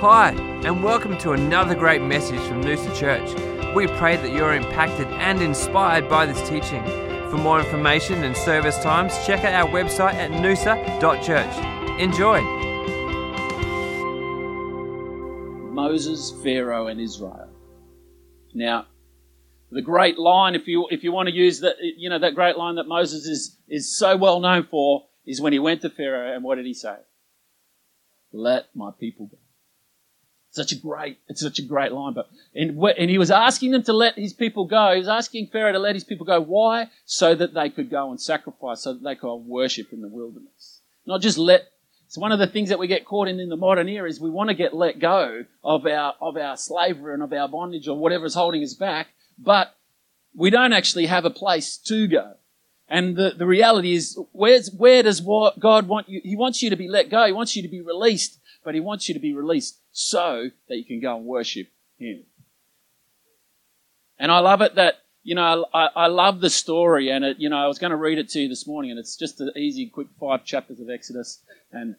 Hi, and welcome to another great message from Noosa Church. We pray that you're impacted and inspired by this teaching. For more information and service times, check out our website at noosa.church. Enjoy. Moses, Pharaoh, and Israel. Now, the great line, if you if you want to use that, you know that great line that Moses is is so well known for, is when he went to Pharaoh and what did he say? Let my people go. Such a great, it's such a great line. But and, and he was asking them to let his people go. He was asking Pharaoh to let his people go. Why? So that they could go and sacrifice, so that they could worship in the wilderness. Not just let. It's one of the things that we get caught in in the modern era is we want to get let go of our of our slavery and of our bondage or whatever is holding us back, but we don't actually have a place to go. And the, the reality is, where's, where does what God want you? He wants you to be let go. He wants you to be released, but He wants you to be released so that you can go and worship Him. And I love it that, you know, I, I love the story and it, you know, I was going to read it to you this morning and it's just an easy, quick five chapters of Exodus and,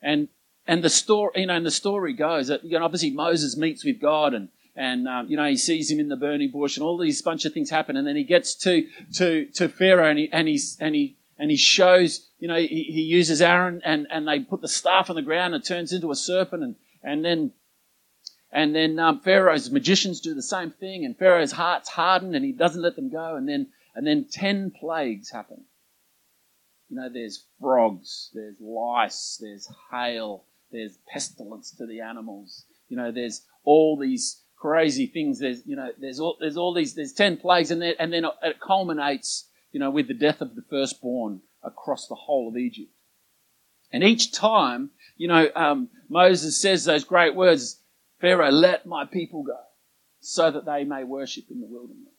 and, and the story, you know, and the story goes that, you know, obviously Moses meets with God and, and um, you know he sees him in the burning bush, and all these bunch of things happen, and then he gets to to to Pharaoh, and he and he's and he and he shows, you know, he, he uses Aaron, and and they put the staff on the ground, and it turns into a serpent, and and then and then um, Pharaoh's magicians do the same thing, and Pharaoh's heart's hardened, and he doesn't let them go. And then, and then ten plagues happen. You know, there's frogs, there's lice, there's hail, there's pestilence to the animals. You know, there's all these crazy things. There's, you know, there's all, there's all these, there's ten plagues, and, and then it culminates, you know, with the death of the firstborn across the whole of Egypt. And each time, you know, um, Moses says those great words, Pharaoh, let my people go so that they may worship in the wilderness.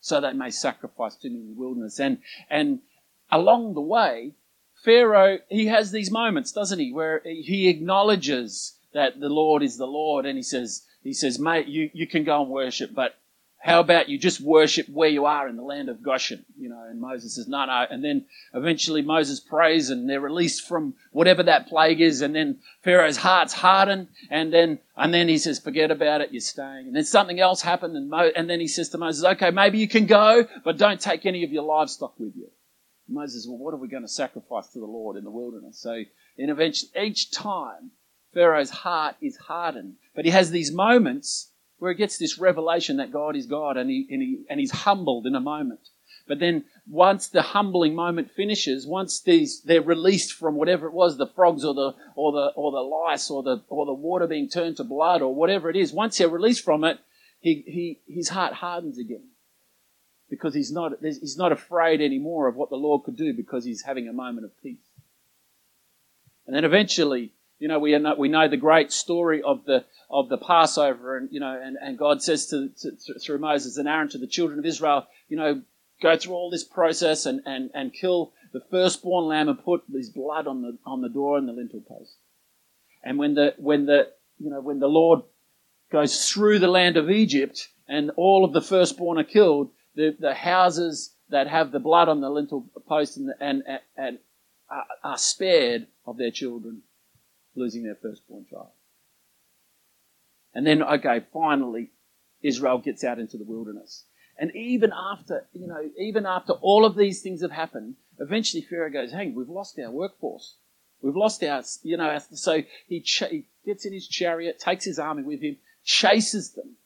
So they may sacrifice to me in the wilderness. And, and along the way, Pharaoh, he has these moments, doesn't he, where he acknowledges that the Lord is the Lord and he says, he says, mate, you, you can go and worship, but how about you just worship where you are in the land of Goshen? You know, and Moses says, no, no. And then eventually Moses prays and they're released from whatever that plague is. And then Pharaoh's heart's hardened. And then, and then he says, forget about it. You're staying. And then something else happened. And, Mo, and then he says to Moses, okay, maybe you can go, but don't take any of your livestock with you. And Moses, well, what are we going to sacrifice to the Lord in the wilderness? So in eventually, each time Pharaoh's heart is hardened, but he has these moments where he gets this revelation that God is God and, he, and, he, and he's humbled in a moment. But then once the humbling moment finishes, once these they're released from whatever it was, the frogs or the or the or the lice or the or the water being turned to blood or whatever it is, once they're released from it, he, he his heart hardens again. Because he's not he's not afraid anymore of what the Lord could do because he's having a moment of peace. And then eventually, you know, we know, we know the great story of the of the Passover, and you know, and, and God says to, to, through Moses and Aaron to the children of Israel, you know, go through all this process and, and, and kill the firstborn lamb and put his blood on the on the door and the lintel post. And when the when the you know when the Lord goes through the land of Egypt and all of the firstborn are killed, the, the houses that have the blood on the lintel post and, and, and, are, are spared of their children losing their firstborn child. And then, okay, finally, Israel gets out into the wilderness. And even after, you know, even after all of these things have happened, eventually Pharaoh goes, hey, we've lost our workforce. We've lost our, you know, so he, ch- he gets in his chariot, takes his army with him, chases them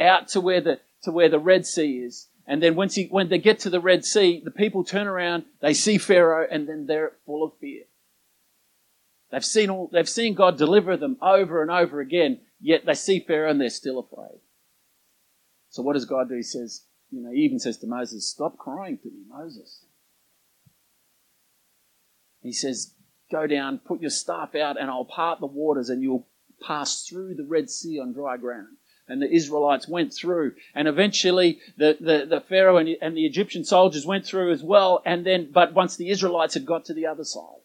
out to where the, to where the Red Sea is. And then once he, when they get to the Red Sea, the people turn around, they see Pharaoh, and then they're full of fear. They've seen all, they've seen God deliver them over and over again, yet they see Pharaoh and they're still afraid. So what does God do? He says, you know, he even says to Moses, stop crying to me, Moses. He says, go down, put your staff out, and I'll part the waters, and you'll pass through the Red Sea on dry ground. And the Israelites went through, and eventually the, the, the Pharaoh and, and the Egyptian soldiers went through as well. And then, but once the Israelites had got to the other side,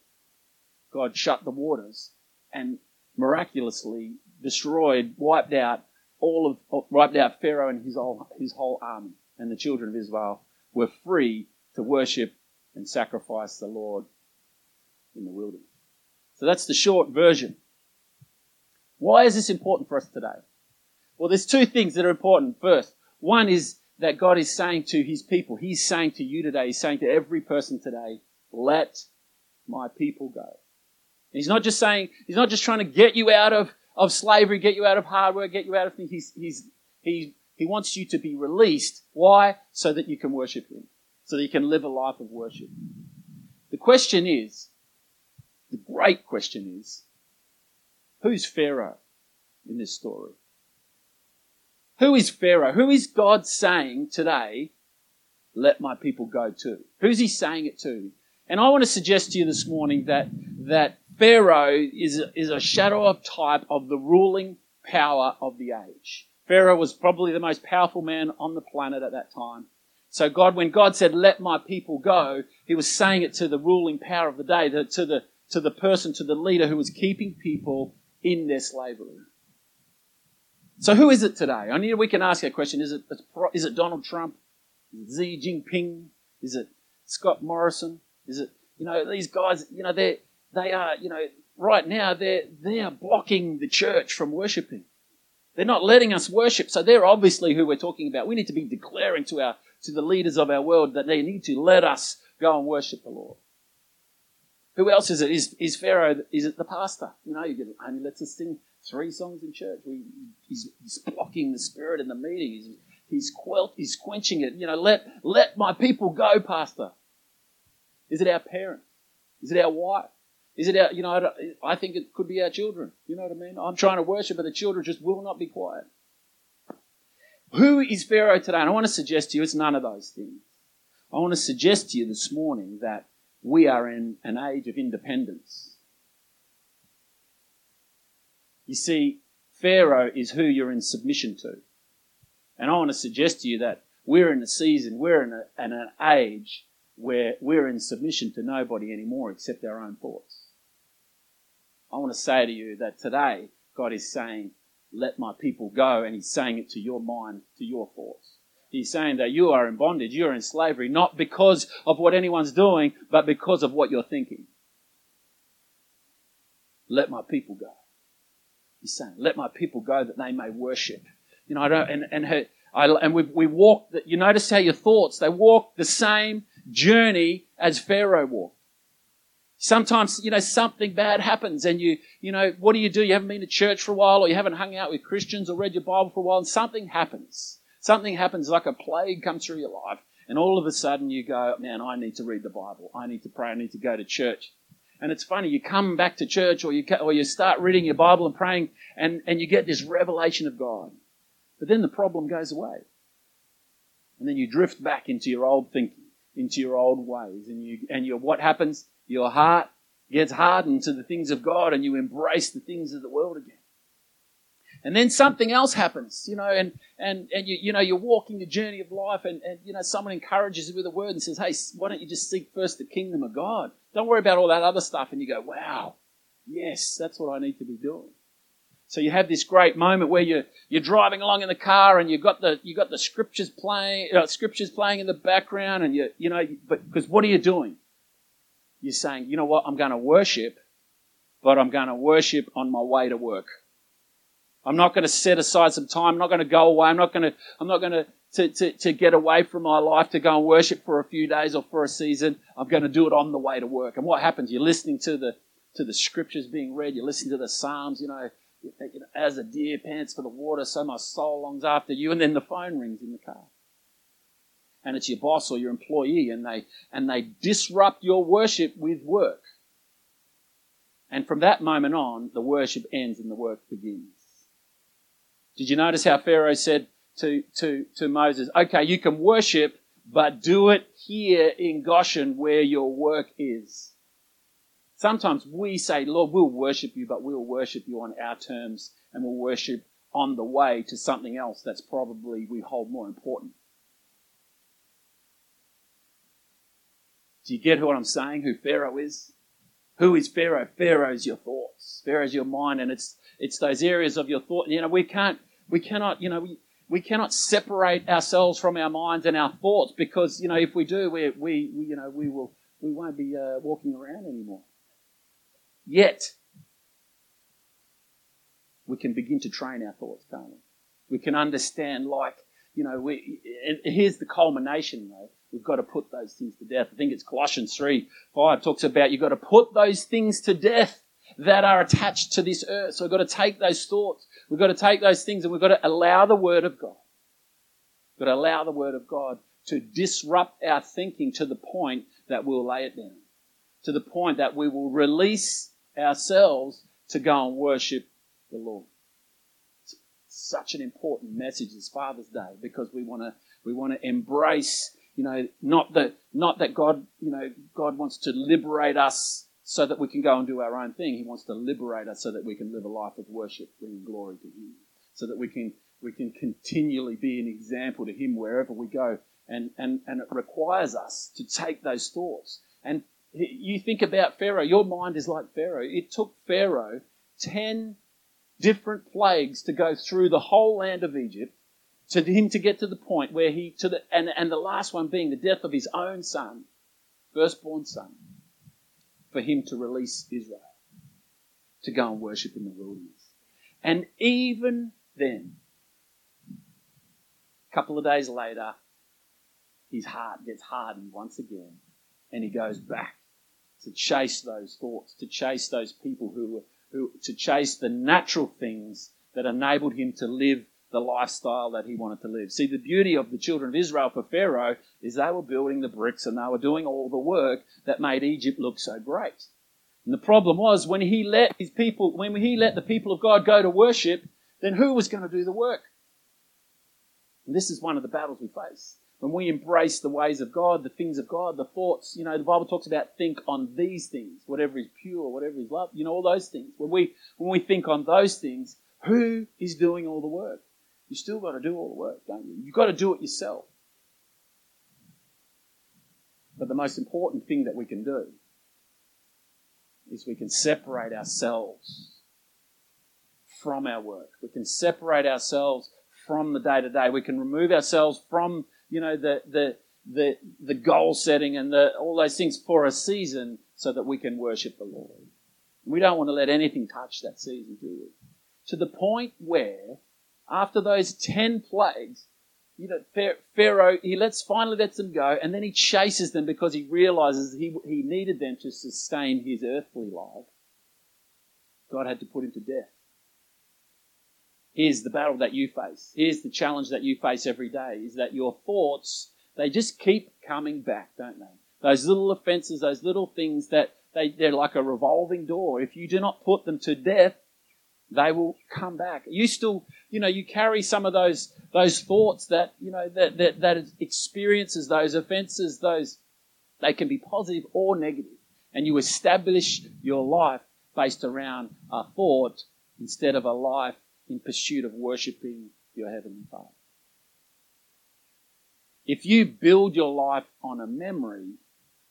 God shut the waters and miraculously destroyed, wiped out all of, wiped out Pharaoh and his whole, his whole army. And the children of Israel were free to worship and sacrifice the Lord in the wilderness. So that's the short version. Why is this important for us today? Well, there's two things that are important. First, one is that God is saying to his people, he's saying to you today, he's saying to every person today, let my people go. He's not just saying, he's not just trying to get you out of, of slavery, get you out of hard work, get you out of things. He's, he's, he, he wants you to be released. Why? So that you can worship him. So that you can live a life of worship. The question is, the great question is, who's Pharaoh in this story? Who is Pharaoh? Who is God saying today, let my people go to? Who's he saying it to? And I want to suggest to you this morning that, that Pharaoh is, is a shadow of type of the ruling power of the age. Pharaoh was probably the most powerful man on the planet at that time. So God, when God said, let my people go, he was saying it to the ruling power of the day, to the, to the person, to the leader who was keeping people in their slavery. So who is it today? I mean, we can ask that question. Is it, is it Donald Trump? Is it Xi Jinping? Is it Scott Morrison? Is it, you know, these guys, you know, they they are, you know, right now they're, they are blocking the church from worshiping. They're not letting us worship. So they're obviously who we're talking about. We need to be declaring to our, to the leaders of our world that they need to let us go and worship the Lord. Who else is it? Is, is Pharaoh, is it the pastor? You know, you get, only lets us sing three songs in church. We, he's, he's blocking the spirit in the meeting. He's, he's, he's quenching it. You know, let, let my people go, pastor. Is it our parents? Is it our wife? Is it our, you know, I think it could be our children. You know what I mean? I'm trying to worship, but the children just will not be quiet. Who is Pharaoh today? And I want to suggest to you it's none of those things. I want to suggest to you this morning that we are in an age of independence. You see, Pharaoh is who you're in submission to. And I want to suggest to you that we're in a season, we're in, a, in an age where we're in submission to nobody anymore except our own thoughts. I want to say to you that today God is saying, let my people go, and He's saying it to your mind, to your thoughts. He's saying that you are in bondage, you're in slavery, not because of what anyone's doing, but because of what you're thinking. Let my people go. He's saying, let my people go that they may worship. You know, I don't, and, and her, I, and we, we walk, that you notice how your thoughts, they walk the same journey as Pharaoh walked. Sometimes, you know, something bad happens and you, you know, what do you do? You haven't been to church for a while or you haven't hung out with Christians or read your Bible for a while and something happens. Something happens like a plague comes through your life and all of a sudden you go, man, I need to read the Bible. I need to pray. I need to go to church. And it's funny, you come back to church or you, or you start reading your Bible and praying and, and you get this revelation of God. But then the problem goes away. And then you drift back into your old thinking, into your old ways. And you, and you, what happens? Your heart gets hardened to the things of God and you embrace the things of the world again. And then something else happens, you know, and, and, and you, you know, you're walking the journey of life and, and, you know, someone encourages you with a word and says, hey, why don't you just seek first the kingdom of God? Don't worry about all that other stuff. And you go, wow, yes, that's what I need to be doing. So you have this great moment where you're, you're driving along in the car and you've got the, you got the scriptures playing, uh, scriptures playing in the background and you, you know, but, because what are you doing? You're saying, you know what, I'm going to worship, but I'm going to worship on my way to work. I'm not going to set aside some time. I'm not going to go away. I'm not going to, I'm not going to, to, to, to get away from my life to go and worship for a few days or for a season. I'm going to do it on the way to work. And what happens? You're listening to the, to the scriptures being read. You're listening to the Psalms, you know, you know, as a deer pants for the water, so my soul longs after you. And then the phone rings in the car and it's your boss or your employee and they, and they disrupt your worship with work. And from that moment on, the worship ends and the work begins. Did you notice how Pharaoh said to, to, to Moses, okay, you can worship, but do it here in Goshen where your work is. Sometimes we say, Lord, we'll worship you, but we'll worship you on our terms and we'll worship on the way to something else that's probably we hold more important. Do you get what I'm saying? Who Pharaoh is? Who is Pharaoh? Pharaoh is your thoughts. Pharaoh is your mind, and it's it's those areas of your thought. You know, we can't, we cannot, you know, we we cannot separate ourselves from our minds and our thoughts because you know if we do, we we, we you know we will we won't be uh, walking around anymore. Yet, we can begin to train our thoughts, can't we? We can understand, like, you know, we, here's the culmination, though. We've got to put those things to death. I think it's Colossians 3 5 talks about you've got to put those things to death that are attached to this earth. So we've got to take those thoughts, we've got to take those things, and we've got to allow the Word of God. We've got to allow the Word of God to disrupt our thinking to the point that we'll lay it down, to the point that we will release ourselves to go and worship the Lord. Such an important message as Father's Day because we want to we want to embrace, you know, not that not that God, you know, God wants to liberate us so that we can go and do our own thing. He wants to liberate us so that we can live a life of worship, bringing glory to Him, so that we can we can continually be an example to Him wherever we go. And and and it requires us to take those thoughts. And you think about Pharaoh. Your mind is like Pharaoh. It took Pharaoh ten different plagues to go through the whole land of Egypt to him to get to the point where he to the and, and the last one being the death of his own son, firstborn son, for him to release Israel to go and worship in the wilderness. And even then, a couple of days later, his heart gets hardened once again, and he goes back to chase those thoughts, to chase those people who were who, to chase the natural things that enabled him to live the lifestyle that he wanted to live. See, the beauty of the children of Israel for Pharaoh is they were building the bricks and they were doing all the work that made Egypt look so great. And the problem was when he let his people, when he let the people of God go to worship, then who was going to do the work? And this is one of the battles we face when we embrace the ways of God, the things of God, the thoughts, you know, the Bible talks about think on these things, whatever is pure, whatever is love, you know, all those things. When we when we think on those things, who is doing all the work? You still got to do all the work, don't you? You've got to do it yourself. But the most important thing that we can do is we can separate ourselves from our work. We can separate ourselves from the day to day. We can remove ourselves from you know, the, the, the, the goal setting and the, all those things for a season so that we can worship the Lord. We don't want to let anything touch that season, do we? To the point where, after those ten plagues, you know, Pharaoh, he lets, finally lets them go, and then he chases them because he realizes he, he needed them to sustain his earthly life. God had to put him to death. Here's the battle that you face. Here's the challenge that you face every day is that your thoughts, they just keep coming back, don't they? Those little offenses, those little things that they, they're like a revolving door. If you do not put them to death, they will come back. You still, you know, you carry some of those, those thoughts that, you know, that, that, that experiences, those offenses, those, they can be positive or negative. And you establish your life based around a thought instead of a life in pursuit of worshipping your Heavenly Father. If you build your life on a memory,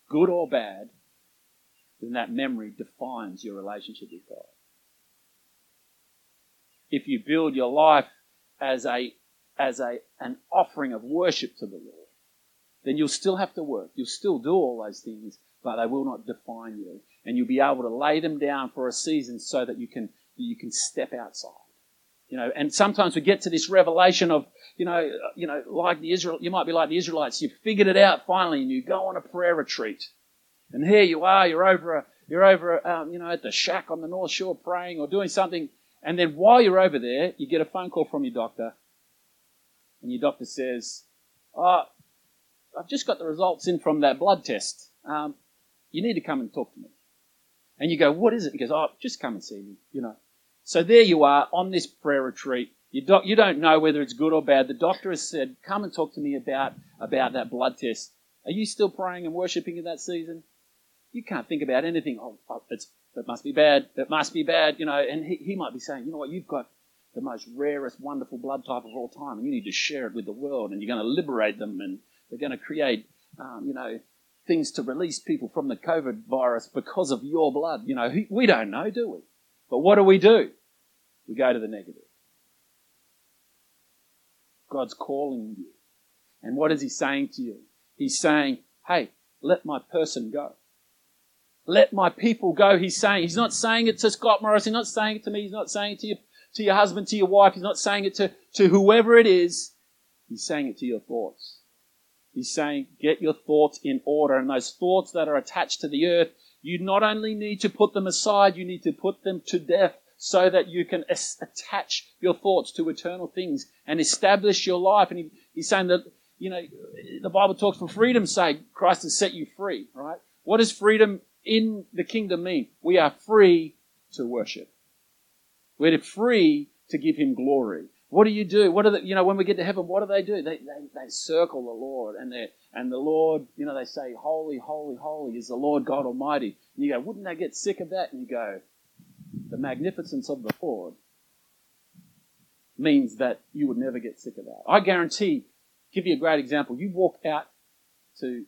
good or bad, then that memory defines your relationship with God. If you build your life as a as a an offering of worship to the Lord, then you'll still have to work. You'll still do all those things, but they will not define you. And you'll be able to lay them down for a season so that you can you can step outside. You know, and sometimes we get to this revelation of, you know, you know, like the Israel, you might be like the Israelites. You've figured it out finally, and you go on a prayer retreat, and here you are. You're over, a, you're over, a, um, you know, at the shack on the North Shore praying or doing something, and then while you're over there, you get a phone call from your doctor, and your doctor says, "Oh, I've just got the results in from that blood test. Um, you need to come and talk to me." And you go, "What is it?" He goes, "Oh, just come and see me." You know. So there you are on this prayer retreat. You, do, you don't know whether it's good or bad. The doctor has said, come and talk to me about, about that blood test. Are you still praying and worshipping in that season? You can't think about anything. Oh, oh it's, it must be bad. It must be bad. You know, and he, he might be saying, you know what, you've got the most rarest, wonderful blood type of all time, and you need to share it with the world, and you're going to liberate them, and they're going to create, um, you know, things to release people from the COVID virus because of your blood. You know, we don't know, do we? But what do we do? We go to the negative. God's calling you. And what is He saying to you? He's saying, hey, let my person go. Let my people go. He's saying, He's not saying it to Scott Morris. He's not saying it to me. He's not saying it to you, to your husband, to your wife. He's not saying it to, to whoever it is. He's saying it to your thoughts. He's saying, get your thoughts in order. And those thoughts that are attached to the earth, you not only need to put them aside, you need to put them to death so that you can attach your thoughts to eternal things and establish your life. And he, he's saying that, you know, the Bible talks for freedom's sake, Christ has set you free, right? What does freedom in the kingdom mean? We are free to worship. We're free to give him glory. What do you do? What are the, you know, when we get to heaven, what do they do? They, they, they circle the Lord and they and the Lord, you know, they say, Holy, holy, holy is the Lord God Almighty. And you go, wouldn't they get sick of that? And you go, the magnificence of the Lord means that you would never get sick of that. I guarantee, give you a great example. You walk out to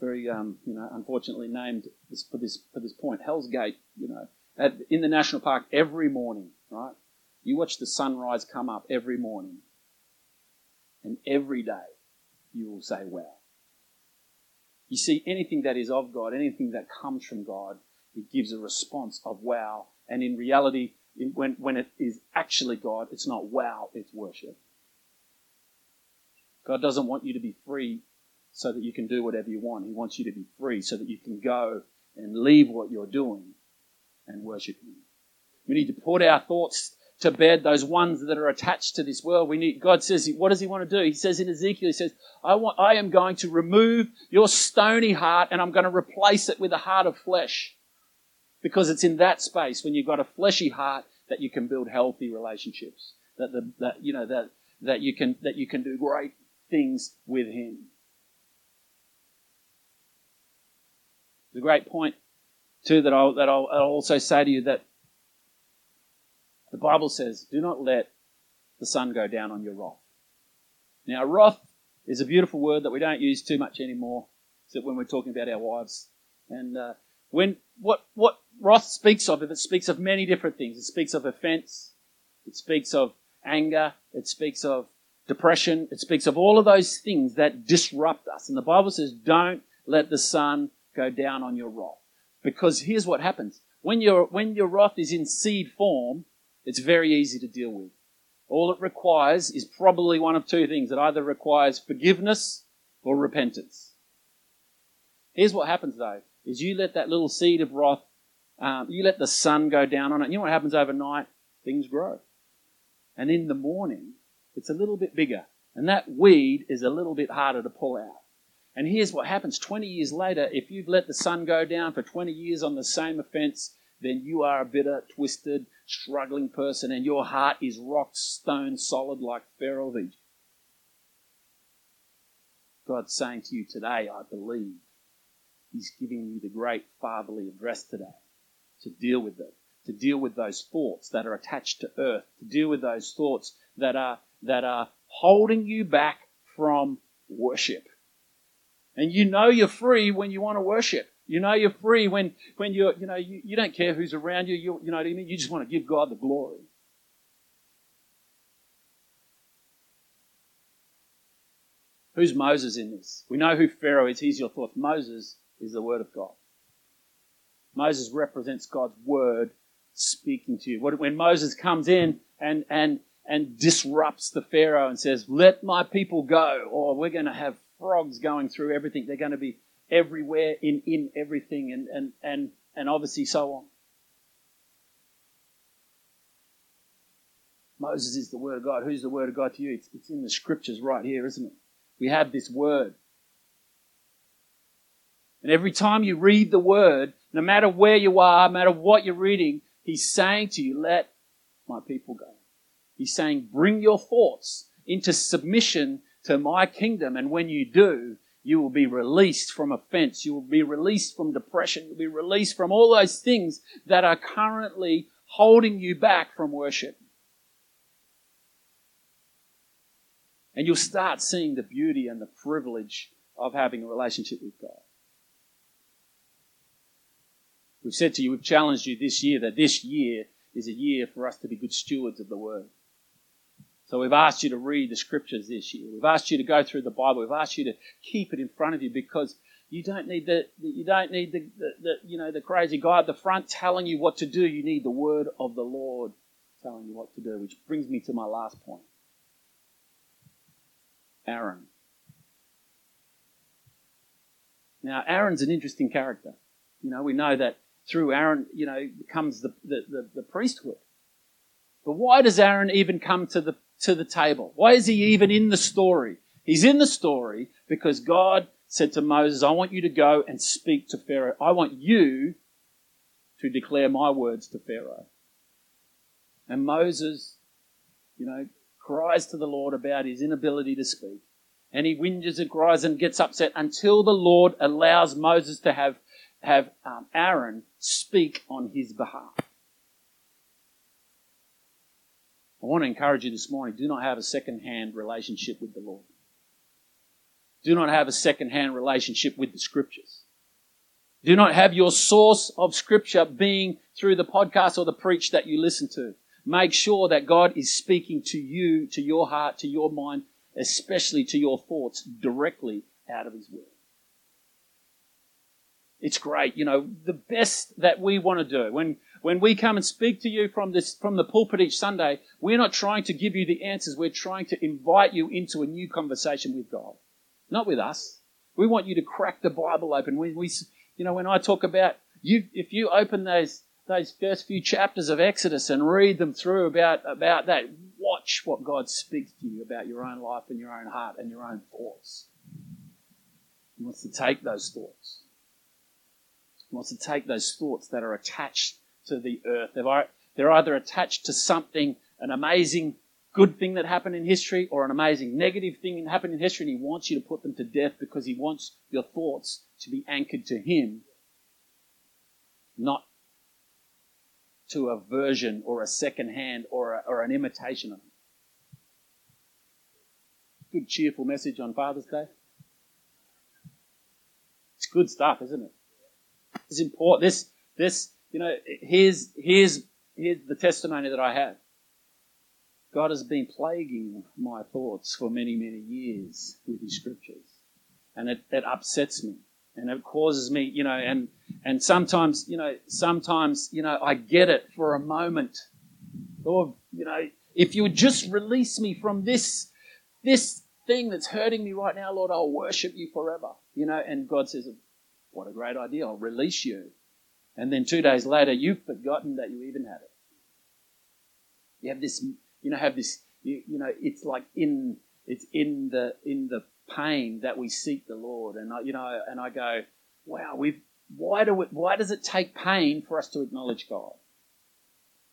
very, um, you know, unfortunately named this, for this for this point, Hell's Gate. You know, at, in the national park every morning, right? You watch the sunrise come up every morning, and every day you will say, "Wow." You see, anything that is of God, anything that comes from God, it gives a response of wow. And in reality, when, when it is actually God, it's not wow, it's worship. God doesn't want you to be free so that you can do whatever you want. He wants you to be free so that you can go and leave what you're doing and worship Him. We need to put our thoughts to bed, those ones that are attached to this world. We need, God says, what does He want to do? He says in Ezekiel, He says, I want, I am going to remove your stony heart and I'm going to replace it with a heart of flesh. Because it's in that space when you've got a fleshy heart that you can build healthy relationships. That the, that, you know, that, that you can, that you can do great things with Him. The great point, too, that I'll, that I'll, I'll also say to you that the Bible says, do not let the sun go down on your wrath. Now, wrath is a beautiful word that we don't use too much anymore, except when we're talking about our wives. And uh, when what what wrath speaks of, it speaks of many different things, it speaks of offense, it speaks of anger, it speaks of depression, it speaks of all of those things that disrupt us. And the Bible says, don't let the sun go down on your wrath. Because here's what happens. When your, when your wrath is in seed form, it's very easy to deal with. All it requires is probably one of two things. It either requires forgiveness or repentance. Here's what happens though, is you let that little seed of wrath, um, you let the sun go down on it. You know what happens overnight? Things grow. And in the morning, it's a little bit bigger. And that weed is a little bit harder to pull out. And here's what happens 20 years later if you've let the sun go down for 20 years on the same offense, then you are a bitter, twisted, struggling person, and your heart is rock stone solid like Egypt. God's saying to you today, I believe. He's giving you the great fatherly address today to deal with it, to deal with those thoughts that are attached to earth, to deal with those thoughts that are, that are holding you back from worship. And you know you're free when you want to worship. You know you're free when, when you're, you know, you, you don't care who's around you. you. You know what I mean? You just want to give God the glory. Who's Moses in this? We know who Pharaoh is. He's your thought. Moses is the Word of God. Moses represents God's Word speaking to you. When Moses comes in and, and, and disrupts the Pharaoh and says, Let my people go, or we're going to have frogs going through everything. They're going to be everywhere in, in everything and, and, and, and obviously so on. Moses is the Word of God. Who's the Word of God to you? It's, it's in the scriptures right here, isn't it? We have this Word. And every time you read the Word, no matter where you are, no matter what you're reading, He's saying to you, let my people go. He's saying, bring your thoughts into submission to my kingdom. And when you do, you will be released from offense. You will be released from depression. You'll be released from all those things that are currently holding you back from worship. And you'll start seeing the beauty and the privilege of having a relationship with God. We've said to you, we've challenged you this year that this year is a year for us to be good stewards of the Word. So we've asked you to read the scriptures this year. We've asked you to go through the Bible. We've asked you to keep it in front of you because you don't need the, you don't need the, the, the, you know the crazy guy at the front telling you what to do. You need the word of the Lord. telling you what to do, which brings me to my last point. Aaron. Now, Aaron's an interesting character. You know, we know that through Aaron, you know, comes the, the, the, the priesthood. But why does Aaron even come to the, to the table? Why is he even in the story? He's in the story because God said to Moses, I want you to go and speak to Pharaoh. I want you to declare my words to Pharaoh. And Moses, you know, cries to the Lord about his inability to speak. And he whinges and cries and gets upset until the Lord allows Moses to have, have um, Aaron speak on his behalf. I want to encourage you this morning do not have a second hand relationship with the Lord. Do not have a second hand relationship with the scriptures. Do not have your source of scripture being through the podcast or the preach that you listen to. Make sure that God is speaking to you, to your heart, to your mind, especially to your thoughts directly out of His Word. It's great. You know, the best that we want to do when, when we come and speak to you from this, from the pulpit each Sunday, we're not trying to give you the answers. We're trying to invite you into a new conversation with God. Not with us. We want you to crack the Bible open. When we, you know, when I talk about you, if you open those, those first few chapters of Exodus and read them through about, about that, watch what God speaks to you about your own life and your own heart and your own thoughts. He wants to take those thoughts. He wants to take those thoughts that are attached to the earth. They're either attached to something, an amazing good thing that happened in history or an amazing negative thing that happened in history, and he wants you to put them to death because he wants your thoughts to be anchored to him, not to a version or a second hand or, or an imitation of him. Good cheerful message on Father's Day. It's good stuff, isn't it? It's important. This, this, you know, here's, here's, here's the testimony that I have. God has been plaguing my thoughts for many, many years with His scriptures. And it, it upsets me. And it causes me, you know, and, and sometimes, you know, sometimes, you know, I get it for a moment. Or, you know, if you would just release me from this, this thing that's hurting me right now, Lord, I'll worship you forever. You know, and God says, what a great idea. I'll release you. And then two days later, you've forgotten that you even had it. You have this you know, have this, you, you know, it's like in, it's in the, in the pain that we seek the Lord. And I, you know, and I go, wow, we've, why do we, why does it take pain for us to acknowledge God?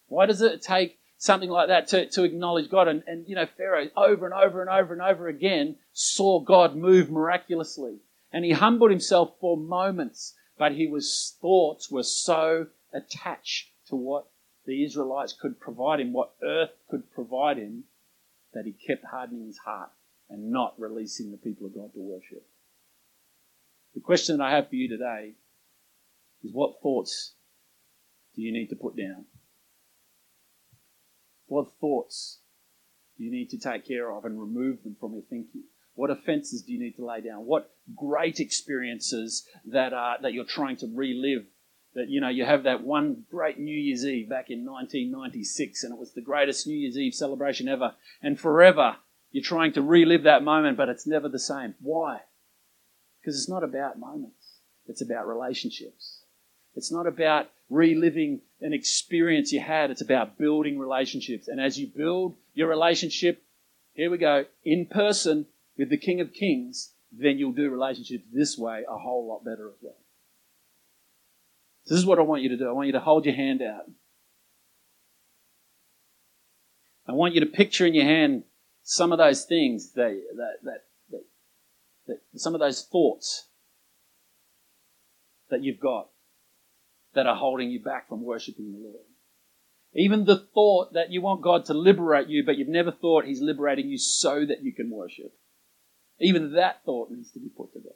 Why does it take something like that to, to acknowledge God? And, and, you know, Pharaoh over and over and over and over again saw God move miraculously. And he humbled himself for moments, but was, thoughts were so attached to what the Israelites could provide him, what earth could provide him, that he kept hardening his heart and not releasing the people of God to worship. The question that I have for you today is what thoughts do you need to put down? What thoughts do you need to take care of and remove them from your thinking? What offenses do you need to lay down? What great experiences that are, that you're trying to relive that you know you have that one great New Year's Eve back in 1996, and it was the greatest New Year's Eve celebration ever, and forever you're trying to relive that moment, but it's never the same. Why? Because it's not about moments; it's about relationships. It's not about reliving an experience you had; it's about building relationships. And as you build your relationship, here we go in person with the King of Kings, then you'll do relationships this way a whole lot better as well. This is what I want you to do. I want you to hold your hand out. I want you to picture in your hand some of those things that, that, that, that some of those thoughts that you've got that are holding you back from worshiping the Lord. Even the thought that you want God to liberate you, but you've never thought He's liberating you so that you can worship. Even that thought needs to be put to death.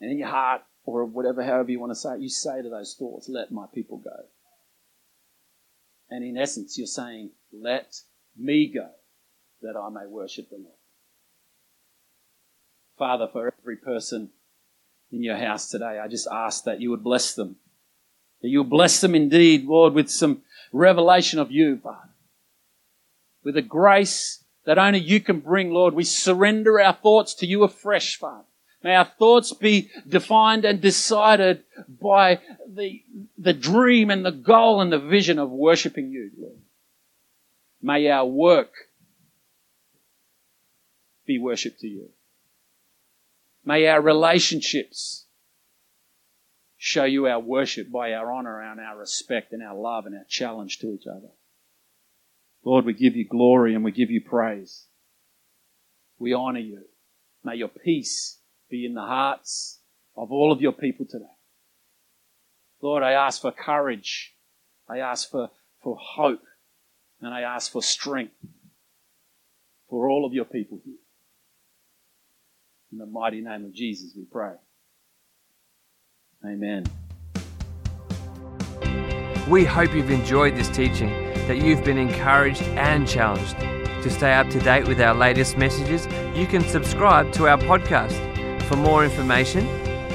And in your heart, or whatever, however you want to say it, you say to those thoughts, let my people go. And in essence, you're saying, let me go that I may worship the Lord. Father, for every person in your house today, I just ask that you would bless them, That you'll bless them indeed, Lord, with some revelation of you, Father. With a grace that only you can bring, Lord. We surrender our thoughts to you afresh, Father. May our thoughts be defined and decided by the, the dream and the goal and the vision of worshipping you, Lord. May our work be worship to you. May our relationships show you our worship by our honor and our respect and our love and our challenge to each other. Lord, we give you glory and we give you praise. We honor you. May your peace be in the hearts of all of your people today. Lord, I ask for courage. I ask for, for hope. And I ask for strength for all of your people here. In the mighty name of Jesus, we pray. Amen. We hope you've enjoyed this teaching, that you've been encouraged and challenged. To stay up to date with our latest messages, you can subscribe to our podcast. For more information,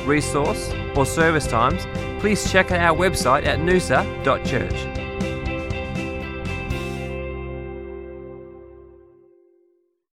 resource, or service times, please check out our website at noosa.church.